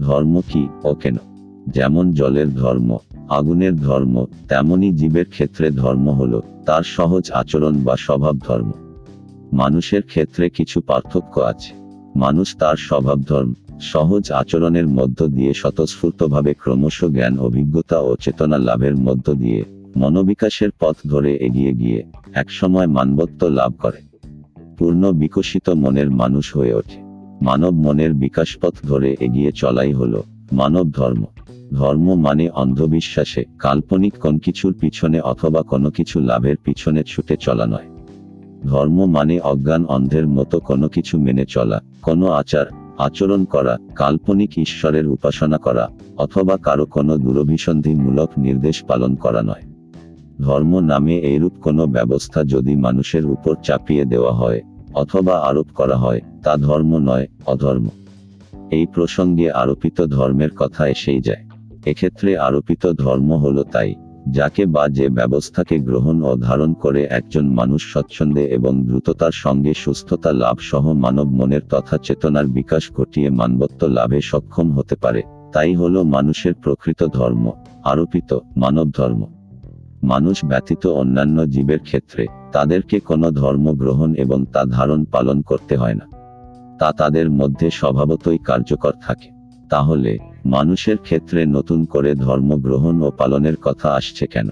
ধর্ম কি ও কেন? যেমন জলের ধর্ম, আগুনের ধর্ম, তেমনি জীবের ক্ষেত্রে ধর্ম হল তার সহজ আচরণ বা স্বভাব ধর্ম। মানুষের ক্ষেত্রে কিছু পার্থক্য আছে। মানুষ তার স্বভাব ধর্ম, সহজ আচরণের মধ্য দিয়ে স্বতঃস্ফূর্তভাবে ক্রমশ জ্ঞান, অভিজ্ঞতা ও চেতনা লাভের মধ্য দিয়ে মনোবিকাশের পথ ধরে এগিয়ে গিয়ে একসময় মানবত্ব লাভ করে। পূর্ণ বিকশিত মনের মানুষ হয়ে ওঠে। মানব মনের বিকাশ পথ ধরে এগিয়ে চলাই হলো মানব ধর্ম। ধর্ম মানে অন্ধবিশ্বাসে কাল্পনিক কোন কিছুর পিছনে অথবা কোনো কিছু লাভের পিছনে ছুটে চলা নয়। ধর্ম মানে অজ্ঞান অন্ধের মতো কোনো কিছু মেনে চলা, কোনো আচার, আচরণ করা, কাল্পনিক ঈশ্বরের উপাসনা করা, অথবা কারও কোনো দুরভিসন্ধিমূলক নির্দেশ পালন করা নয়। ধর্ম নামে এইরূপ কোনো ব্যবস্থা যদি মানুষের উপর চাপিয়ে দেওয়া হয় অথবা আরোপ করা হয়, তা ধর্ম নয়, অধর্ম। এই প্রসঙ্গে আরোপিত ধর্মের কথা এসেই যায়। এক্ষেত্রে আরোপিত ধর্ম হলো তাই, যাকে বা যে ব্যবস্থাকে গ্রহণ ও ধারণ করে একজন মানুষ স্বচ্ছন্দে এবং দ্রুততার সঙ্গে সুস্থতা লাভ সহ মানব মনের তথা চেতনার বিকাশ ঘটিয়ে মানবত্ব লাভে সক্ষম হতে পারে, তাই হল মানুষের প্রকৃত ধর্ম, আরোপিত মানব ধর্ম। মানুষ ব্যতীত অন্যান্য জীবের ক্ষেত্রে তাদেরকে কোনো ধর্ম গ্রহণ এবং তা ধারণ পালন করতে হয় না। তা তাদের মধ্যে স্বভাবতই কার্যকর থাকে। তাহলে, মানুষের ক্ষেত্রে নতুন করে ধর্ম গ্রহণ ও পালনের কথা আসছে কেন?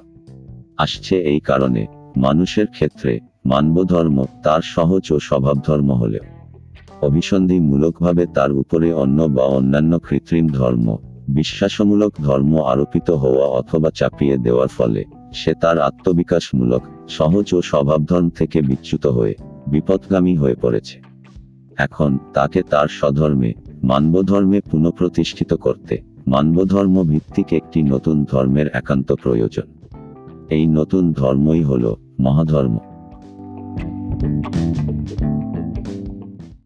আসছে এই কারণে, মানুষের ক্ষেত্রে মানব ধর্ম তার সহজ ও স্বভাব ধর্ম হলেও। অভিসন্ধিমূলকভাবে তার উপরে অন্য বা অন্যান্য কৃত্রিম ধর্ম, বিশ্বাসমূলক ধর্ম আরোপিত হওয়া অথবা চাপিয়ে দেওয়ার ফলে সে তার আত্মবিকাশমূলক, সহজ ও স্বভাবধন থেকে বিচ্যুত হয়ে বিপদগামী হয়ে পড়েছে। এখন তাকে তার স্বধর্মে, মানবধর্মে পুনঃপ্রতিষ্ঠিত করতে মানবধর্ম ভিত্তিক একটি নতুন ধর্মের একান্ত প্রয়োজন। এই নতুন ধর্মই হল মহাধর্ম।